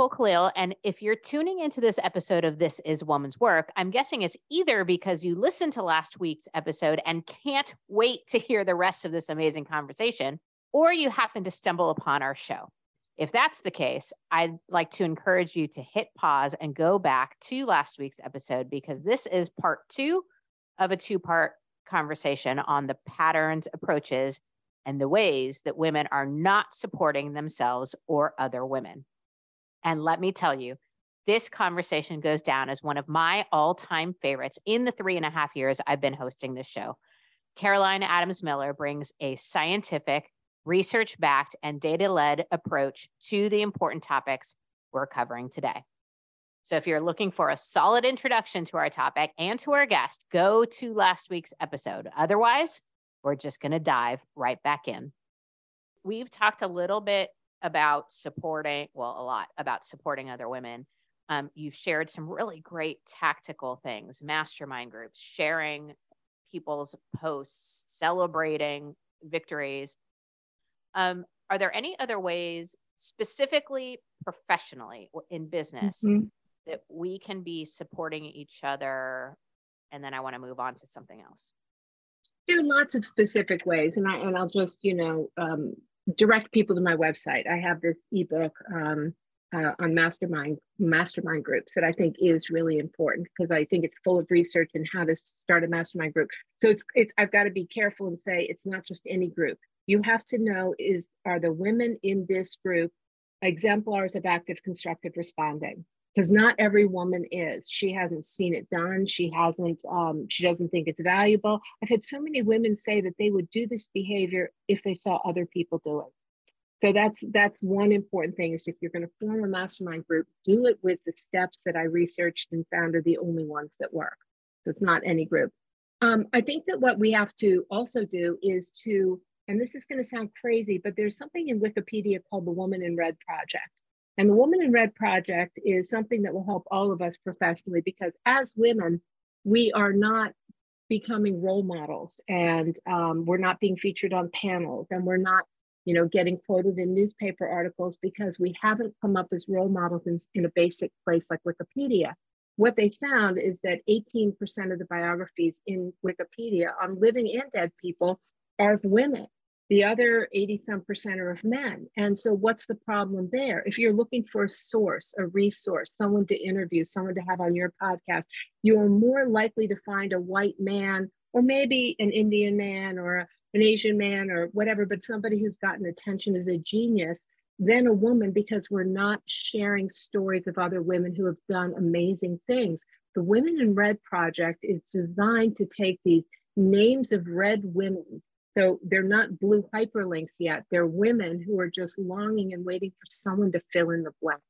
Nicole Kalil. And if you're tuning into this episode of This is Woman's Work, I'm guessing it's either because you listened to last week's episode and can't wait to hear the rest of this amazing conversation, or you happen to stumble upon our show. If that's the case, I'd like to encourage you to hit pause and go back to last week's episode because this is part two of a two part conversation on the patterns, approaches, and the ways that women are not supporting themselves or other women. And let me tell you, this conversation goes down as one of my all time favorites in the three and a half years I've been hosting this show. Caroline Adams Miller brings a scientific, research backed, and data led approach to the important topics we're covering today. So, if you're looking for a solid introduction to our topic and to our guest, go to last week's episode. Otherwise, we're just going to dive right back in. We've talked a little bit about supporting, well, a lot about supporting other women. Um, you've shared some really great tactical things, mastermind groups, sharing people's posts, celebrating victories. Um, are there any other ways, specifically professionally in business, mm-hmm. that we can be supporting each other? And then I want to move on to something else. There are lots of specific ways, and I and I'll just you know um, direct people to my website. I have this ebook um, uh, on mastermind mastermind groups that I think is really important because I think it's full of research and how to start a mastermind group. So it's it's I've got to be careful and say it's not just any group. You have to know is are the women in this group exemplars of active constructive responding? Because not every woman is. She hasn't seen it done. She hasn't um, she doesn't think it's valuable. I've had so many women say that they would do this behavior if they saw other people do it. So that's that's one important thing is if you're going to form a mastermind group do it with the steps that i researched and found are the only ones that work. So it's not any group. Um, i think that what we have to also do is to and this is going to sound crazy but there's something in wikipedia called the woman in red project and the Woman in Red Project is something that will help all of us professionally because as women, we are not becoming role models and um, we're not being featured on panels and we're not you know getting quoted in newspaper articles because we haven't come up as role models in, in a basic place like wikipedia. What they found is that 18% of the biographies in wikipedia on living and dead people are of women the other 80 some percent are of men. And so, what's the problem there? If you're looking for a source, a resource, someone to interview, someone to have on your podcast, you are more likely to find a white man or maybe an Indian man or an Asian man or whatever, but somebody who's gotten attention as a genius than a woman because we're not sharing stories of other women who have done amazing things. The Women in Red Project is designed to take these names of red women so they're not blue hyperlinks yet. They're women who are just longing and waiting for someone to fill in the blanks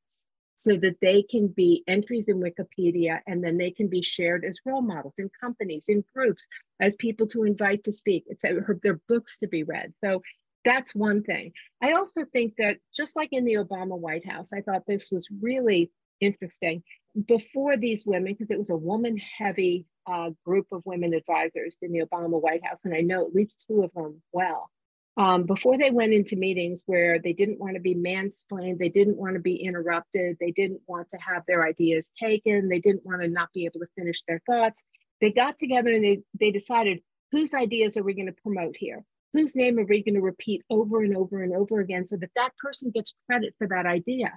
so that they can be entries in Wikipedia and then they can be shared as role models in companies, in groups, as people to invite to speak. It's their books to be read. So that's one thing. I also think that just like in the Obama White House, I thought this was really interesting. Before these women, because it was a woman heavy uh, group of women advisors in the Obama White House, and I know at least two of them well. Um, before they went into meetings where they didn't want to be mansplained, they didn't want to be interrupted, they didn't want to have their ideas taken, they didn't want to not be able to finish their thoughts. They got together and they, they decided whose ideas are we going to promote here? Whose name are we going to repeat over and over and over again so that that person gets credit for that idea?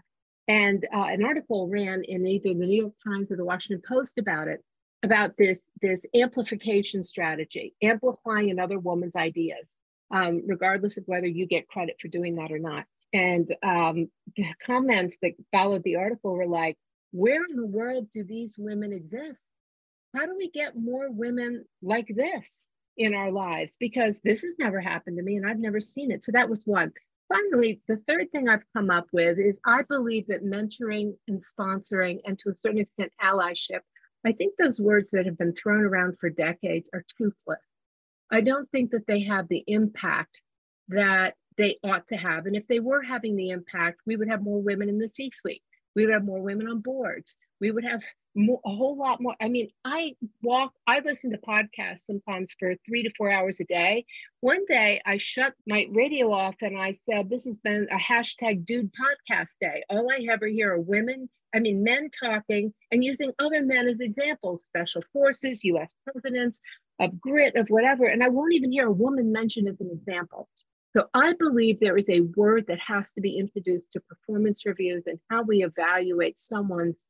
And uh, an article ran in either the New York Times or the Washington Post about it about this, this amplification strategy, amplifying another woman's ideas, um, regardless of whether you get credit for doing that or not. And um, the comments that followed the article were like, where in the world do these women exist? How do we get more women like this in our lives? Because this has never happened to me and I've never seen it. So that was one. Finally, the third thing I've come up with is I believe that mentoring and sponsoring, and to a certain extent, allyship, I think those words that have been thrown around for decades are toothless. I don't think that they have the impact that they ought to have. And if they were having the impact, we would have more women in the C suite. We would have more women on boards. We would have more, a whole lot more. I mean, I walk, I listen to podcasts sometimes for three to four hours a day. One day I shut my radio off and I said, This has been a hashtag dude podcast day. All I ever hear are women, I mean, men talking and using other men as examples, special forces, US presidents, of grit, of whatever. And I won't even hear a woman mentioned as an example. So I believe there is a word that has to be introduced to performance reviews and how we evaluate someone's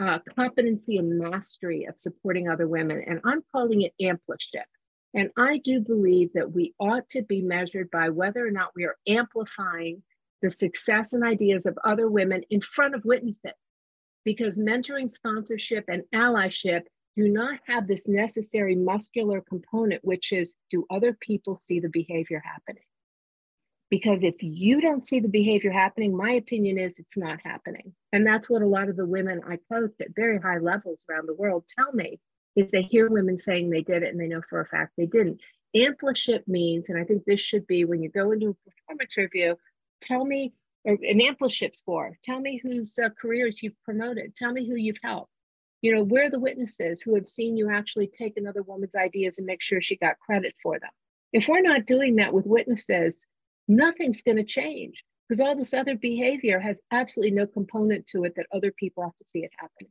uh, competency and mastery of supporting other women. And I'm calling it ampliship. And I do believe that we ought to be measured by whether or not we are amplifying the success and ideas of other women in front of witnesses. Because mentoring, sponsorship, and allyship do not have this necessary muscular component, which is do other people see the behavior happening? Because if you don't see the behavior happening, my opinion is it's not happening. And that's what a lot of the women I coach at very high levels around the world tell me is they hear women saying they did it and they know for a fact they didn't. Ampliship means, and I think this should be when you go into a performance review, tell me an ampliship score. Tell me whose uh, careers you've promoted. Tell me who you've helped. You know, where the witnesses who have seen you actually take another woman's ideas and make sure she got credit for them? If we're not doing that with witnesses, nothing's going to change because all this other behavior has absolutely no component to it that other people have to see it happening.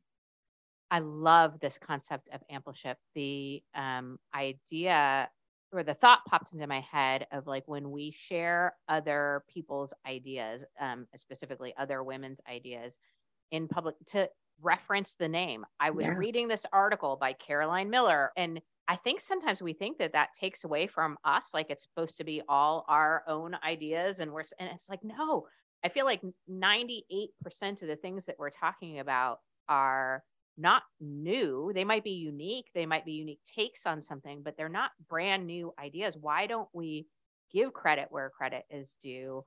I love this concept of ampliship. The um, idea or the thought pops into my head of like when we share other people's ideas, um, specifically other women's ideas in public, to reference the name. I was yeah. reading this article by Caroline Miller, and I think sometimes we think that that takes away from us, like it's supposed to be all our own ideas, and we're and it's like no. I feel like 98% of the things that we're talking about are not new. They might be unique, they might be unique takes on something, but they're not brand new ideas. Why don't we give credit where credit is due?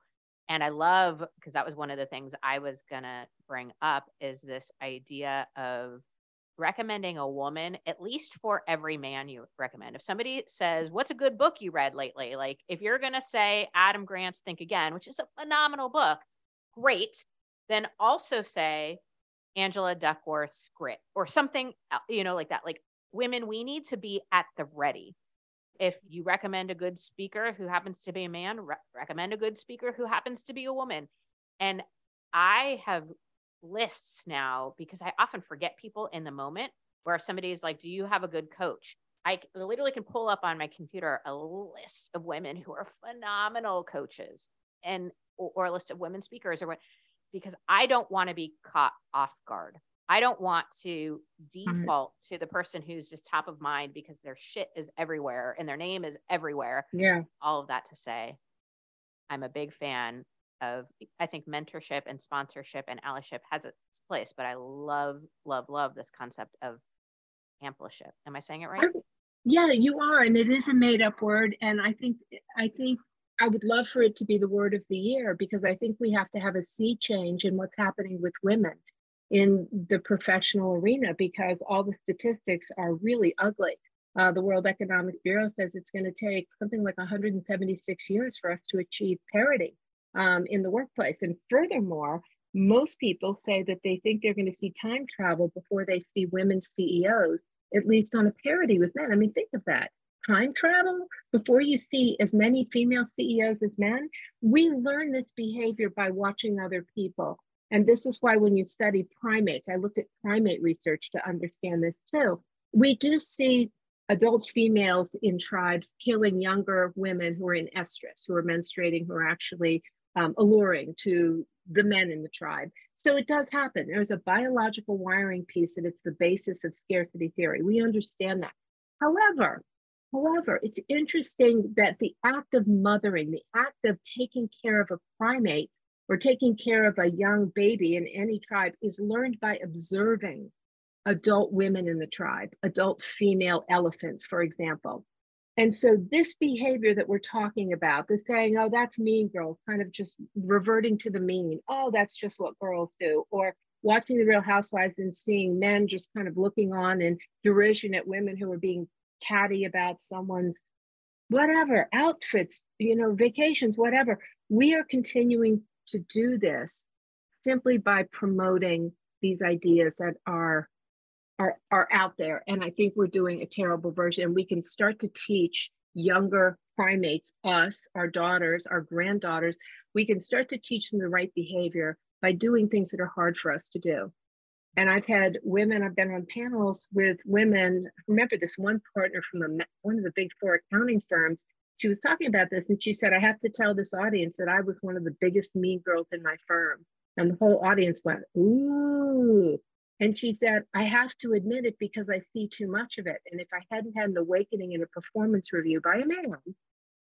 And I love because that was one of the things I was going to bring up is this idea of recommending a woman at least for every man you recommend. If somebody says, mm. "What's a good book you read lately?" Like if you're going to say Adam Grant's Think Again, which is a phenomenal book, great. Then also say Angela Duckworth's Grit or something, uh, you know, like that. Like women, we need to be at the ready. If you recommend a good speaker who happens to be a man, re- recommend a good speaker who happens to be a woman. And I have lists now because I often forget people in the moment where somebody is like, Do you have a good coach? I literally can pull up on my computer a list of women who are phenomenal coaches and or, or a list of women speakers or what because I don't want to be caught off guard. I don't want to mm-hmm. default to the person who's just top of mind because their shit is everywhere and their name is everywhere. Yeah. All of that to say, I'm a big fan of, I think mentorship and sponsorship and allyship has its place, but I love, love, love this concept of ampliship. Am I saying it right? Yeah, you are. And it is a made up word. And I think, I think I would love for it to be the word of the year because I think we have to have a sea change in what's happening with women in the professional arena because all the statistics are really ugly. Uh, the World Economic Bureau says it's going to take something like 176 years for us to achieve parity um, in the workplace. And furthermore, most people say that they think they're going to see time travel before they see women CEOs, at least on a parity with men. I mean, think of that. Time travel before you see as many female CEOs as men. We learn this behavior by watching other people. And this is why when you study primates, I looked at primate research to understand this too. We do see adult females in tribes killing younger women who are in estrus, who are menstruating, who are actually um, alluring to the men in the tribe. So it does happen. There's a biological wiring piece, and it's the basis of scarcity theory. We understand that. However, however, it's interesting that the act of mothering, the act of taking care of a primate or taking care of a young baby in any tribe is learned by observing adult women in the tribe, adult female elephants, for example. And so, this behavior that we're talking about, the saying, oh, that's mean girls, kind of just reverting to the mean, oh, that's just what girls do, or watching the Real Housewives and seeing men just kind of looking on in derision at women who are being catty about someone's whatever outfits, you know, vacations, whatever. We are continuing to do this simply by promoting these ideas that are are are out there and i think we're doing a terrible version and we can start to teach younger primates us our daughters our granddaughters we can start to teach them the right behavior by doing things that are hard for us to do. And i've had women i've been on panels with women. Remember this one partner from a, one of the big four accounting firms? She was talking about this and she said i have to tell this audience that i was one of the biggest mean girls in my firm. And the whole audience went ooh and she said, I have to admit it because I see too much of it. And if I hadn't had an awakening in a performance review by a man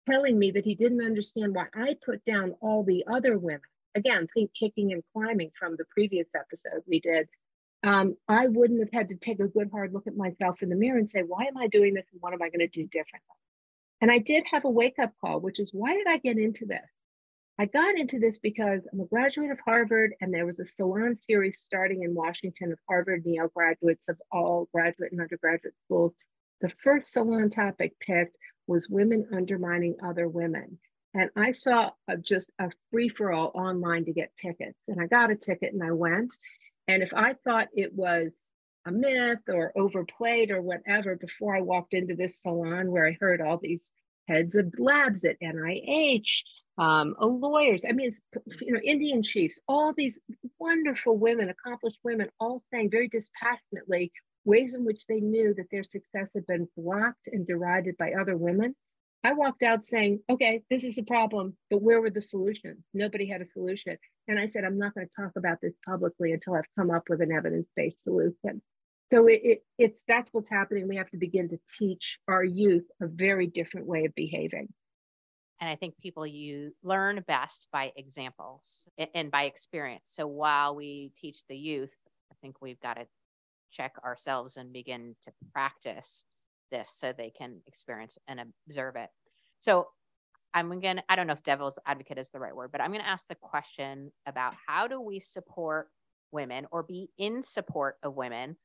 telling me that he didn't understand why I put down all the other women, again, think kicking and climbing from the previous episode we did, um, I wouldn't have had to take a good hard look at myself in the mirror and say, why am I doing this and what am I going to do differently? And I did have a wake up call, which is why did I get into this? I got into this because I'm a graduate of Harvard, and there was a salon series starting in Washington of Harvard Yale graduates of all graduate and undergraduate schools. The first salon topic picked was women undermining other women. And I saw a, just a free for all online to get tickets. And I got a ticket and I went. And if I thought it was a myth or overplayed or whatever before I walked into this salon where I heard all these heads of labs at NIH um, lawyers. I mean, you know, Indian chiefs, all these wonderful women, accomplished women, all saying very dispassionately ways in which they knew that their success had been blocked and derided by other women. I walked out saying, okay, this is a problem, but where were the solutions? Nobody had a solution. And I said, I'm not going to talk about this publicly until I've come up with an evidence based solution. So it, it, it's that's what's happening. We have to begin to teach our youth a very different way of behaving. And I think people you learn best by examples and by experience. So while we teach the youth, I think we've got to check ourselves and begin to practice this so they can experience and observe it. So I'm to, I don't know if devil's advocate is the right word, but I'm going to ask the question about how do we support women or be in support of women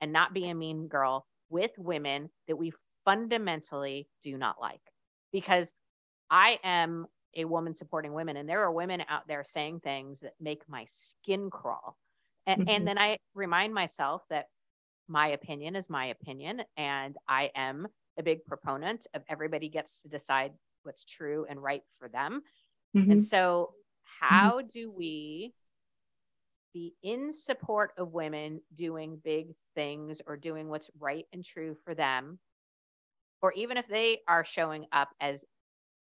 and not be a mean girl with women that we fundamentally do not like? Because I am a woman supporting women, and there are women out there saying things that make my skin crawl. And, mm-hmm. and then I remind myself that my opinion is my opinion, and I am a big proponent of everybody gets to decide what's true and right for them. Mm-hmm. And so, mm-hmm. how mm-hmm. do we be in support of women doing big things or doing what's right and true for them? Or even if they are showing up as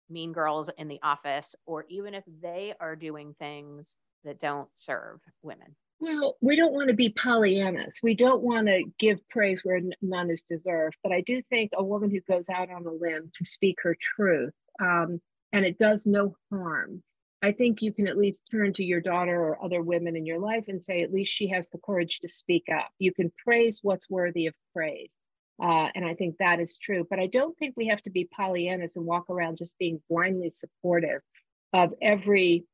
mean girls in the office, or even if they are doing things that don't serve women? Well, we don't want to be Pollyannas. We don't want to give praise where none is deserved. But I do think a woman who goes out on a limb to speak her truth, um, and it does no harm, I think you can at least turn to your daughter or other women in your life and say, at least she has the courage to speak up. You can praise what's worthy of praise. Uh, and I think that is true. But I don't think we have to be Pollyannas and walk around just being blindly supportive of every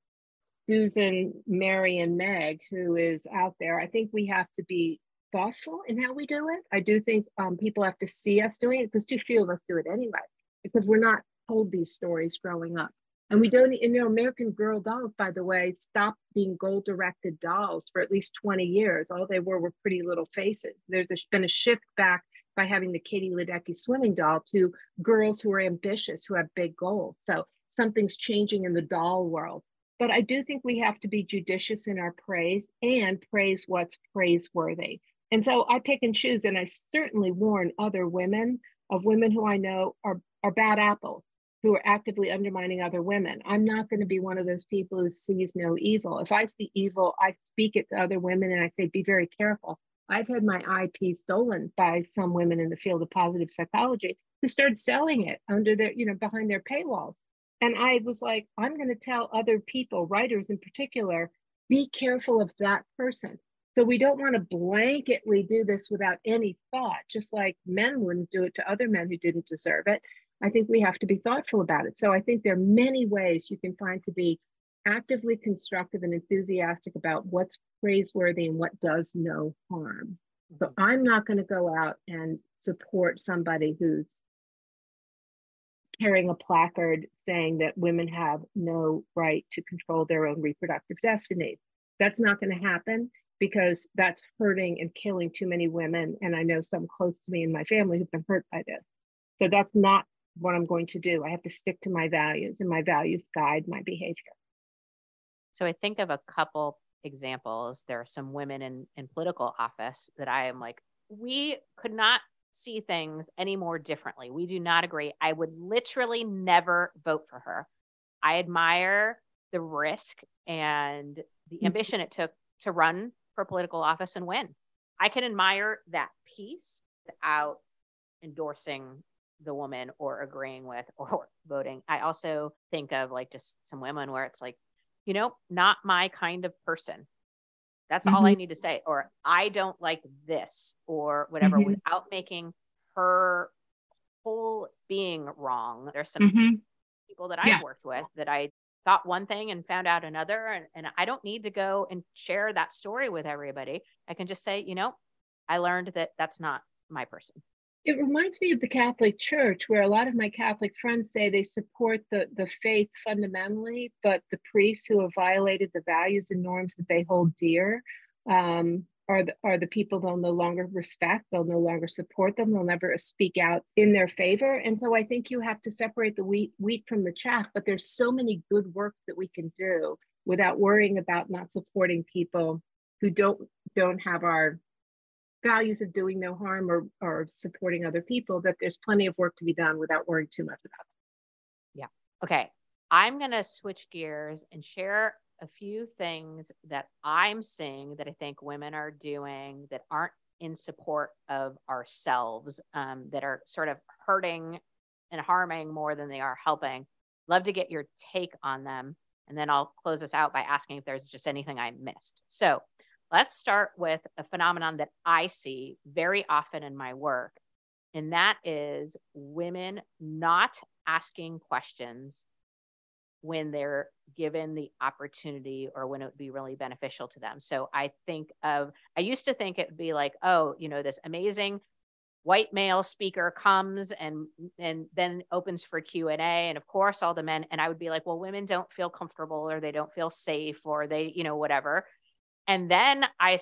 Susan, Mary, and Meg who is out there. I think we have to be thoughtful in how we do it. I do think um, people have to see us doing it because too few of us do it anyway, because we're not told these stories growing up. And we don't, you know, American Girl dolls, by the way, stopped being goal directed dolls for at least 20 years. All they were were pretty little faces. There's been a shift back by having the Katie Ledecky swimming doll to girls who are ambitious, who have big goals. So something's changing in the doll world. But I do think we have to be judicious in our praise and praise what's praiseworthy. And so I pick and choose, and I certainly warn other women of women who I know are, are bad apples who are actively undermining other women. I'm not going to be one of those people who sees no evil. If I see evil, I speak it to other women and I say, be very careful. I've had my IP stolen by some women in the field of positive psychology who started selling it under their, you know, behind their paywalls. And I was like, I'm going to tell other people, writers in particular, be careful of that person. So we don't want to blanketly do this without any thought, just like men wouldn't do it to other men who didn't deserve it. I think we have to be thoughtful about it. So I think there are many ways you can find to be actively constructive and enthusiastic about what's praiseworthy and what does no harm. So mm-hmm. I'm not going to go out and support somebody who's carrying a placard saying that women have no right to control their own reproductive destiny. That's not going to happen. because that's hurting and killing too many women. And I know some close to me in my family who've been hurt by this. So that's not what I'm going to do. I have to stick to my values, and my values guide my behavior. So I think of a couple examples. There are some women in, in political office that I am like, we could not see things any more differently. We do not agree. I would literally never vote for her. I admire the risk and the mm-hmm. ambition it took to run for political office and win. I can admire that piece without endorsing the woman or agreeing with or voting. I also think of like just some women where it's like, you know, not my kind of person. That's mm-hmm. all I mm-hmm. need to say. Or I don't like this or whatever mm-hmm. without making her whole being wrong. There's some mm-hmm. people that I've worked with that I thought one thing and found out another. And, and I don't need to go and share that story with everybody. I can just say, you know, I learned that that's not my person. It reminds me of the Catholic Church, where a lot of my Catholic friends say they support the, the faith fundamentally, but the priests who have violated the values and norms that they hold dear um, are the, are the people they'll no longer respect, they'll no longer support them, they'll never speak out in their favor. And so I think you have to separate the wheat, wheat from the chaff, but there's so many good works that we can do without worrying about not supporting people who don't don't have our values of doing no harm or, or supporting other people that there's plenty of work to be done without worrying too much about it yeah okay i'm going to switch gears and share a few things that I'm seeing that I think women are doing that aren't in support of ourselves, um, that are sort of hurting and harming more than they are helping. Love to get your take on them. And then I'll close this out by asking if there's just anything I missed. So let's start with a phenomenon that I see very often in my work. And that is women not asking questions when they're given the opportunity or when it would be really beneficial to them. So I think of, I used to think it would be like, oh, you know, this amazing white male speaker comes and and then opens for q&a and of course all the men and i would be like well women don't feel comfortable or they don't feel safe or they you know whatever and then i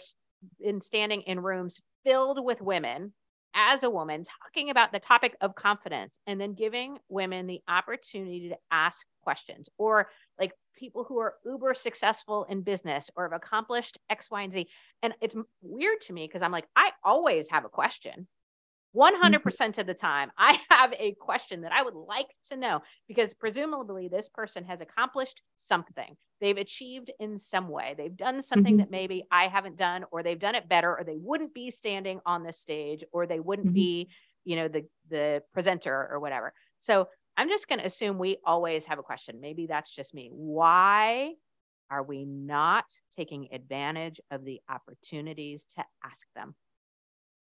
been standing in rooms filled with women as a woman talking about the topic of confidence and then giving women the opportunity to ask questions or like people who are uber successful in business or have accomplished X, Y, and Z. And it's weird to me because I'm like, I always have a question. 100% mm-hmm. of the time, I have a question that I would like to know because presumably this person has accomplished something. They've achieved in some way. They've done something mm-hmm. that maybe I haven't done, or they've done it better, or they wouldn't be standing on this stage, or they wouldn't mm-hmm. be, you know, the the presenter or whatever. So I'm just going to assume we always have a question. Maybe that's just me. Why are we not taking advantage of the opportunities to ask them?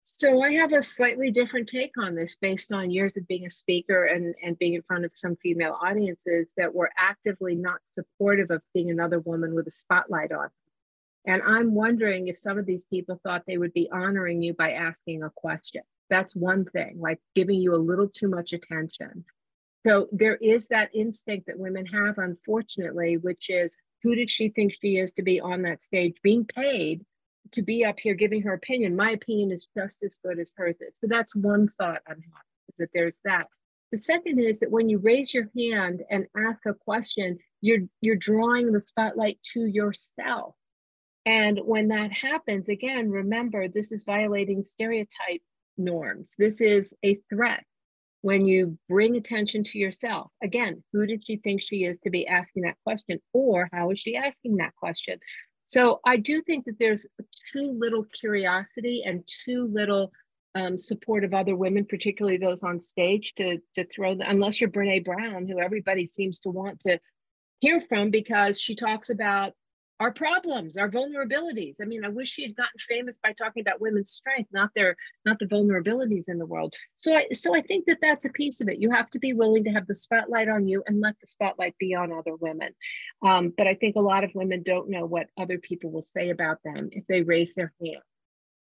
So I have a slightly different take on this based on years of being a speaker and, and being in front of some female audiences that were actively not supportive of being another woman with a spotlight on. And I'm wondering if some of these people thought they would be honoring you by asking a question. That's one thing, like giving you a little too much attention. So there is that instinct that women have, unfortunately, which is who did she think she is to be on that stage being paid to be up here giving her opinion. My opinion is just as good as hers is. So that's one thought I'm having, that there's that. The second is that when you raise your hand and ask a question, you're you're drawing the spotlight to yourself. And when that happens, again, remember this is violating stereotype norms. This is a threat. When you bring attention to yourself, again, who did she think she is to be asking that question? Or how is she asking that question? So I do think that there's too little curiosity and too little um, support of other women, particularly those on stage, to to throw the, unless you're Brene Brown, who everybody seems to want to hear from because she talks about our problems, our vulnerabilities. I mean, I wish she had gotten famous by talking about women's strength, not their not the vulnerabilities in the world. So I so I think that that's a piece of it. You have to be willing to have the spotlight on you and let the spotlight be on other women. Um, but I think a lot of women don't know what other people will say about them if they raise their hand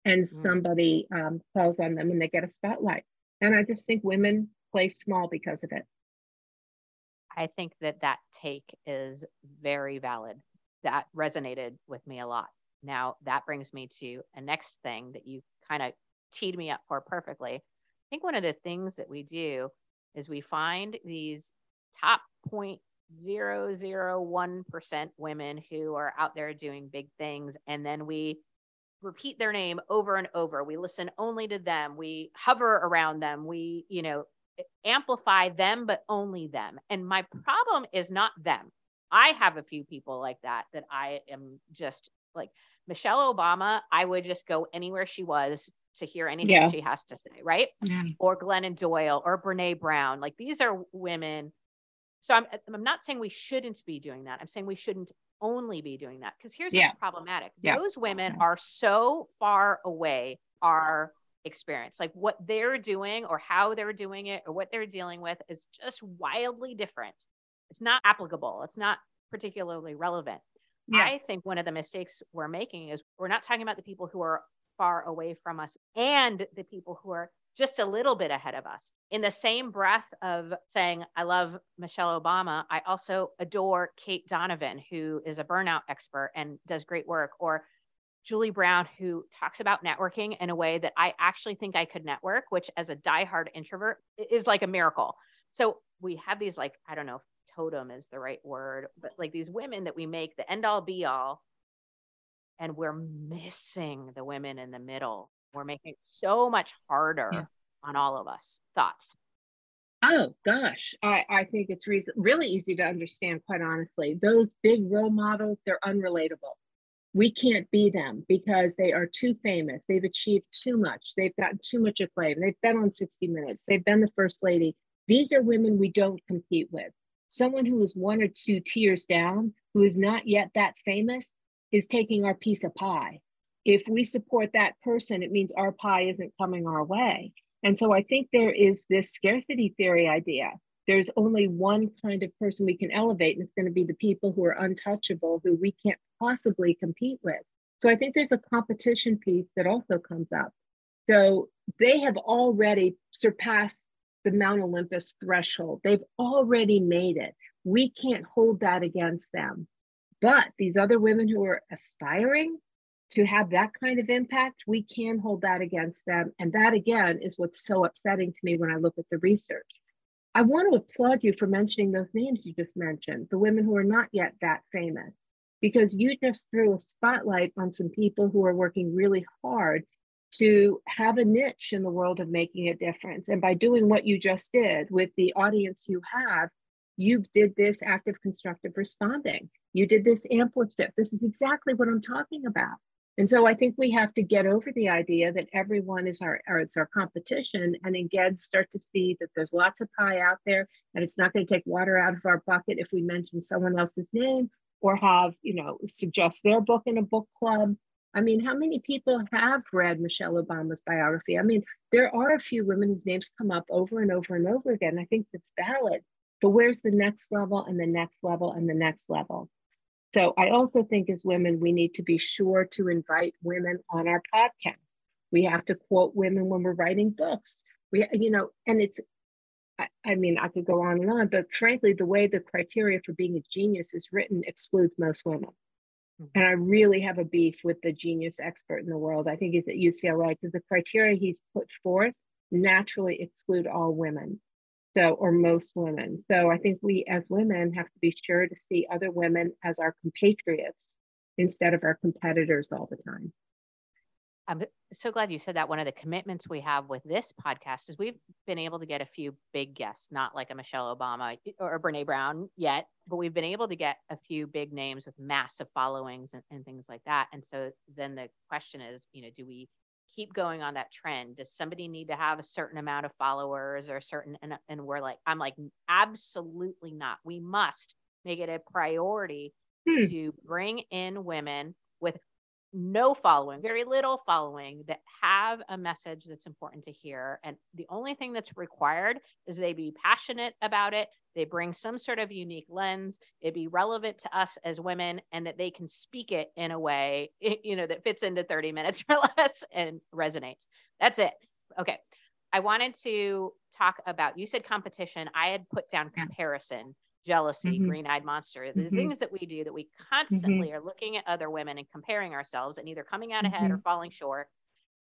and mm. somebody um, calls on them and they get a spotlight. And I just think women play small because of it. I think that that take is very valid that resonated with me a lot Now, that brings me to a next thing that you kind of teed me up for perfectly. I think one of the things that we do is we find these top 0.001% women who are out there doing big things, and then we repeat their name over and over. We listen only to them. We hover around them. We, you know, amplify them, but only them. And my problem is not them. I have a few people like that that I am just like Michelle Obama. I would just go anywhere she was to hear anything yeah. she has to say, right? Yeah. Or Glennon Doyle or Brene Brown. Like these are women. So I'm I'm not saying we shouldn't be doing that. I'm saying we shouldn't only be doing that because here's yeah. what's problematic. Those women are so far away our experience. Like what they're doing or how they're doing it or what they're dealing with is just wildly different. It's not applicable. It's not particularly relevant. Yeah. I think one of the mistakes we're making is we're not talking about the people who are far away from us and the people who are just a little bit ahead of us. In the same breath of saying, I love Michelle Obama, I also adore Kate Donovan, who is a burnout expert and does great work, or Julie Brown, who talks about networking in a way that I actually think I could network, which as a diehard introvert is like a miracle. So we have these, like, I don't know totem is the right word, but like these women that we make the end all be all. And we're missing the women in the middle. We're making it so much harder yeah. on all of us. Thoughts? Oh gosh, I, I think it's re- really easy to understand, quite honestly. Those big role models, they're unrelatable we can't be them because they are too famous. They've achieved too much. They've gotten too much acclaim. They've been on 60 Minutes. They've been the first lady. These are women we don't compete with. Someone who is one or two tiers down, who is not yet that famous, is taking our piece of pie. If we support that person, it means our pie isn't coming our way. And so I think there is this scarcity theory idea. There's only one kind of person we can elevate, and it's going to be the people who are untouchable, who we can't possibly compete with. So I think there's a competition piece that also comes up. So they have already surpassed the Mount Olympus threshold. They've already made it. We can't hold that against them. But these other women who are aspiring to have that kind of impact, we can hold that against them. And that, again, is what's so upsetting to me when I look at the research. I want to applaud you for mentioning those names you just mentioned, the women who are not yet that famous because you just threw a spotlight on some people who are working really hard to have a niche in the world of making a difference. And by doing what you just did with the audience you have, you did this active constructive responding. You did this amplitude. This is exactly what I'm talking about. And so I think we have to get over the idea that everyone is our, or it's our competition and again start to see that there's lots of pie out there and it's not going to take water out of our bucket if we mention someone else's name or have, you know, suggest their book in a book club. I mean, how many people have read Michelle Obama's biography? I mean, there are a few women whose names come up over and over and over again. I think that's valid. But where's the next level and the next level and the next level? So I also think as women, we need to be sure to invite women on our podcast. We have to quote women when we're writing books. We, you know, and it's I, I mean, I could go on and on, but frankly, the way the criteria for being a genius is written excludes most women. And I really have a beef with the genius expert in the world. I think he's at UCLA because the criteria he's put forth naturally exclude all women. So, or most women. So I think we as women have to be sure to see other women as our compatriots instead of our competitors all the time. I'm so glad you said that. One of the commitments we have with this podcast is we've been able to get a few big guests, not like a Michelle Obama or Brene Brown yet, but we've been able to get a few big names with massive followings and, and things like that. And so then the question is, you know, do we keep going on that trend? Does somebody need to have a certain amount of followers or a certain, and, and we're like, I'm like, absolutely not. We must make it a priority hmm. to bring in women with no following, very little following that have a message that's important to hear. And the only thing that's required is they be passionate about it. They bring some sort of unique lens. It be relevant to us as women and that they can speak it in a way, you know, that fits into 30 minutes or less and resonates. That's it. Okay. I wanted to talk about, you said competition. I had put down comparison. Jealousy, mm-hmm. green eyed monster, the mm-hmm. things that we do that we constantly mm-hmm. are looking at other women and comparing ourselves and either coming out ahead or mm-hmm. falling short.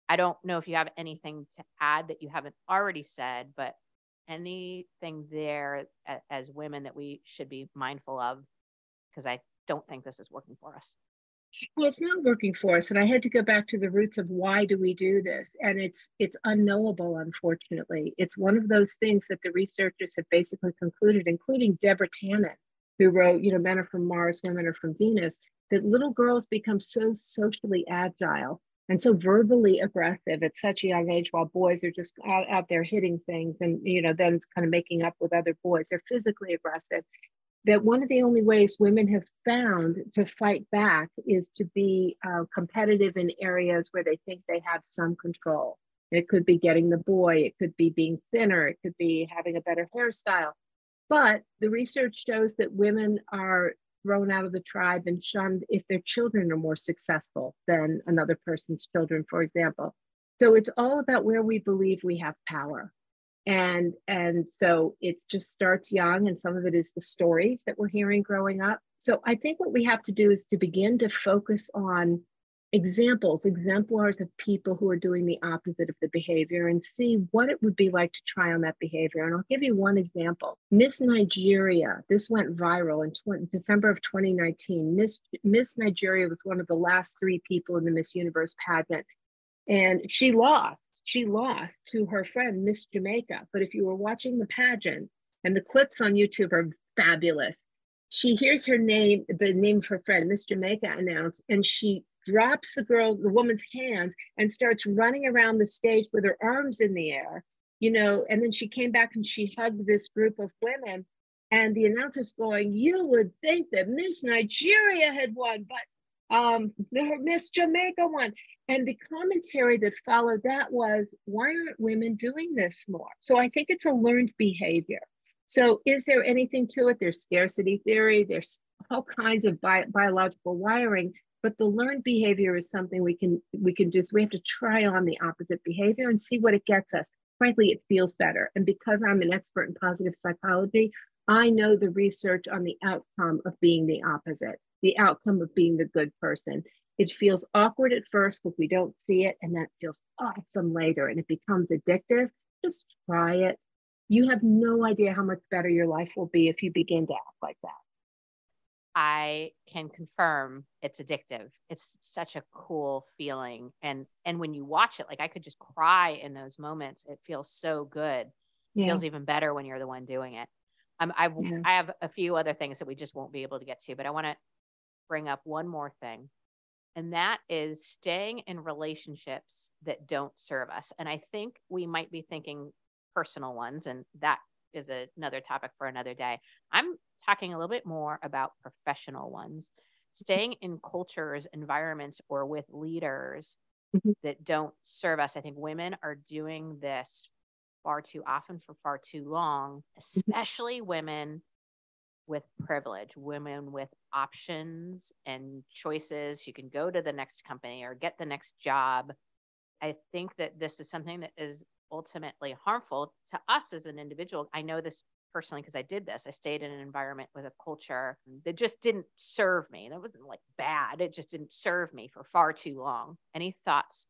I don't know if you have anything to add that you haven't already said, but anything there as women that we should be mindful of? Because I don't think this is working for us. Well, it's not working for us, and I had to go back to the roots of why do we do this, and it's it's unknowable. Unfortunately, it's one of those things that the researchers have basically concluded, including Deborah Tannen, who wrote, you know, Men are from Mars, Women are from Venus, that little girls become so socially agile and so verbally aggressive at such a young age while boys are just out, out there hitting things and you know then kind of making up with other boys they're physically aggressive that one of the only ways women have found to fight back is to be uh, competitive in areas where they think they have some control it could be getting the boy it could be being thinner it could be having a better hairstyle but the research shows that women are thrown out of the tribe and shunned if their children are more successful than another person's children, for example. So it's all about where we believe we have power. And, and so it just starts young, and some of it is the stories that we're hearing growing up. So I think what we have to do is to begin to focus on examples, exemplars of people who are doing the opposite of the behavior and see what it would be like to try on that behavior. And I'll give you one example. Miss Nigeria, this went viral in 20, December of 2019. Miss, Miss Nigeria was one of the last three people in the Miss Universe pageant. And she lost. She lost to her friend, Miss Jamaica. But if you were watching the pageant, and the clips on YouTube are fabulous, she hears her name, the name of her friend, Miss Jamaica, announced, and she drops the girl, the woman's hands, and starts running around the stage with her arms in the air, you know. And then she came back and she hugged this group of women. And the announcer's going, You would think that Miss Nigeria had won, but um, Miss Jamaica won. And the commentary that followed that was, Why aren't women doing this more? So I think it's a learned behavior. So, is there anything to it? There's scarcity theory, there's all kinds of bi- biological wiring but the learned behavior is something we can we can do so we have to try on the opposite behavior and see what it gets us frankly it feels better and because i'm an expert in positive psychology i know the research on the outcome of being the opposite the outcome of being the good person it feels awkward at first because we don't see it and then it feels awesome later and it becomes addictive just try it you have no idea how much better your life will be if you begin to act like that I can confirm it's addictive. It's such a cool feeling. And and when you watch it, like I could just cry in those moments. It feels so good. Yeah. feels even better when you're the one doing it. Um, I yeah. I have a few other things that we just won't be able to get to, but I want to bring up one more thing. And that is staying in relationships that don't serve us. And I think we might be thinking personal ones, and that is a, another topic for another day. I'm talking a little bit more about professional ones, staying in cultures, environments, or with leaders mm-hmm. that don't serve us. I think women are doing this far too often for far too long, mm-hmm. especially women with privilege, women with options and choices. You can go to the next company or get the next job. I think that this is something that is ultimately harmful to us as an individual. I know this personally because I did this. I stayed in an environment with a culture that just didn't serve me. It wasn't like bad, it just didn't serve me for far too long. Any thoughts?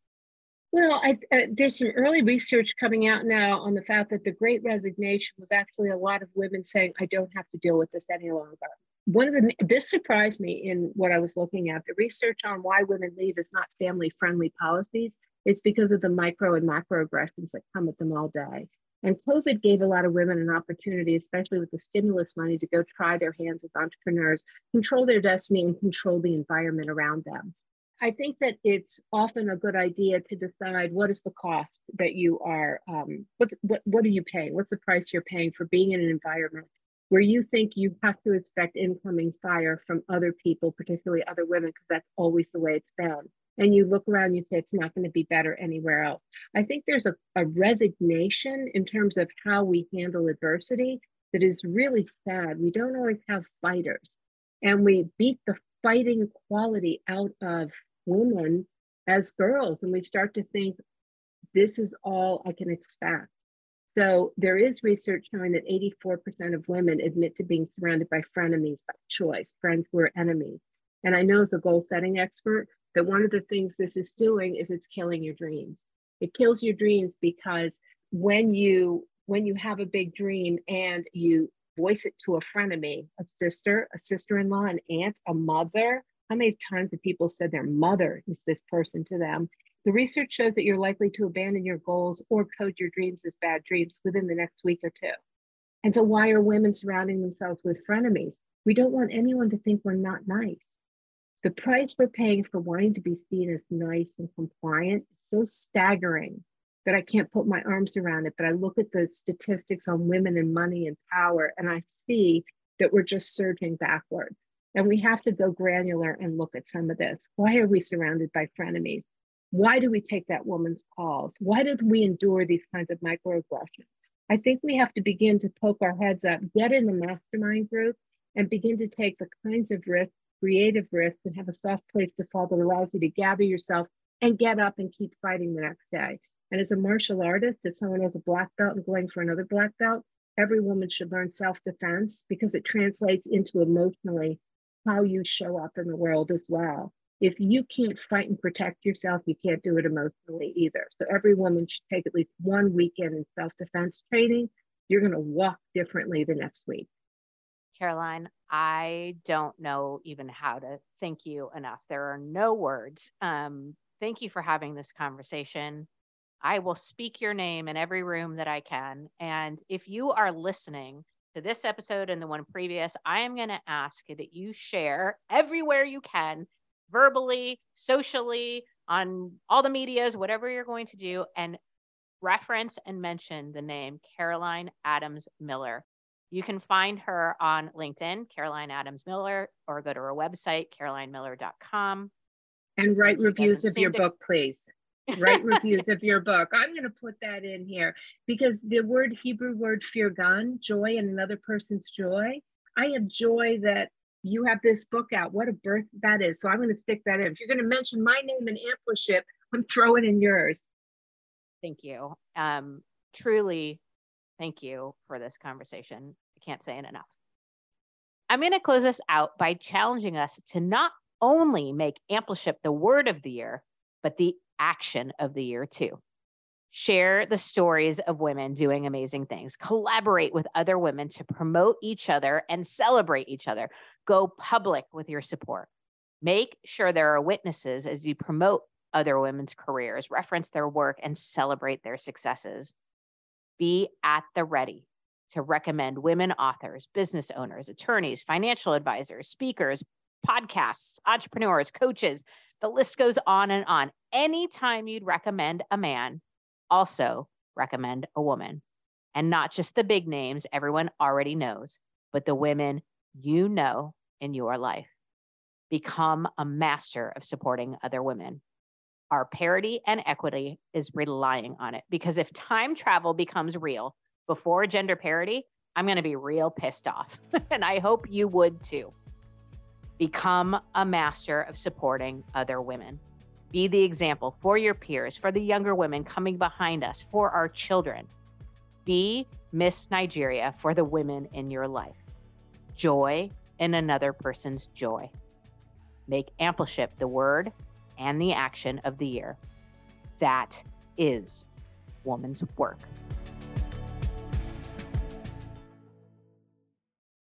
Well, I, uh, there's some early research coming out now on the fact that the great resignation was actually a lot of women saying, I don't have to deal with this any longer. One of the, this surprised me in what I was looking at. The research on why women leave is not family friendly policies, it's because of the micro and macro aggressions that come at them all day. And COVID gave a lot of women an opportunity, especially with the stimulus money, to go try their hands as entrepreneurs, control their destiny, and control the environment around them. I think that it's often a good idea to decide what is the cost that you are, um, what, what, what are you paying? What's the price you're paying for being in an environment where you think you have to expect incoming fire from other people, particularly other women, because that's always the way it's been and you look around you say it's not going to be better anywhere else. I think there's a, a resignation in terms of how we handle adversity that is really sad. We don't always have fighters, and we beat the fighting quality out of women as girls, and we start to think this is all I can expect. So there is research showing that 84% of women admit to being surrounded by frenemies by choice, friends who are enemies. And I know as a goal setting expert that one of the things this is doing is it's killing your dreams. It kills your dreams because when you when you have a big dream and you voice it to a frenemy, a sister, a sister-in-law, an aunt, a mother, how many times have people said their mother is this person to them? The research shows that you're likely to abandon your goals or code your dreams as bad dreams within the next week or two. And so, why are women surrounding themselves with frenemies? We don't want anyone to think we're not nice. The price we're paying for wanting to be seen as nice and compliant is so staggering that I can't put my arms around it. But I look at the statistics on women and money and power, and I see that we're just surging backwards. And we have to go granular and look at some of this. Why are we surrounded by frenemies? Why do we take that woman's calls? Why did we endure these kinds of microaggressions? I think we have to begin to poke our heads up, get in the mastermind group, and begin to take the kinds of risks, creative risks, and have a soft place to fall that allows you to gather yourself and get up and keep fighting the next day. And as a martial artist, if someone has a black belt and going for another black belt, every woman should learn self defense because it translates into emotionally how you show up in the world as well if you can't fight and protect yourself, you can't do it emotionally either. So every woman should take at least one weekend in self-defense training. You're going to walk differently the next week. Caroline, I don't know even how to thank you enough. There are no words. Um, thank you for having this conversation. I will speak your name in every room that I can. And if you are listening to this episode and the one previous, I am going to ask that you share everywhere you can verbally, socially, on all the medias, whatever you're going to do, and reference and mention the name Caroline Adams Miller. You can find her on LinkedIn, Caroline Adams Miller, or go to her website, carolinemiller.com. And write reviews of your to... book, please. Write reviews of your book. I'm going to put that in here because the word Hebrew word fear firgun, joy in another person's joy. I have joy that you have this book out. What a birth that is. So I'm going to stick that in. If you're going to mention my name in Ampliship, I'm throwing in yours. Thank you. Um, truly, thank you for this conversation. I can't say it enough. I'm going to close this out by challenging us to not only make Ampliship the word of the year, but the action of the year too. Share the stories of women doing amazing things. Collaborate with other women to promote each other and celebrate each other. Go public with your support. Make sure there are witnesses as you promote other women's careers, reference their work, and celebrate their successes. Be at the ready to recommend women authors, business owners, attorneys, financial advisors, speakers, podcasts, entrepreneurs, coaches. The list goes on and on. Anytime you'd recommend a man, also recommend a woman. And not just the big names everyone already knows, but the women you know in your life. Become a master of supporting other women. Our parity and equity is relying on it because if time travel becomes real before gender parity, I'm going to be real pissed off. and I hope you would too. Become a master of supporting other women. Be the example for your peers, for the younger women coming behind us, for our children. Be Miss Nigeria for the women in your life joy in another person's joy. Make Ampliship the word and the action of the year. That is woman's work.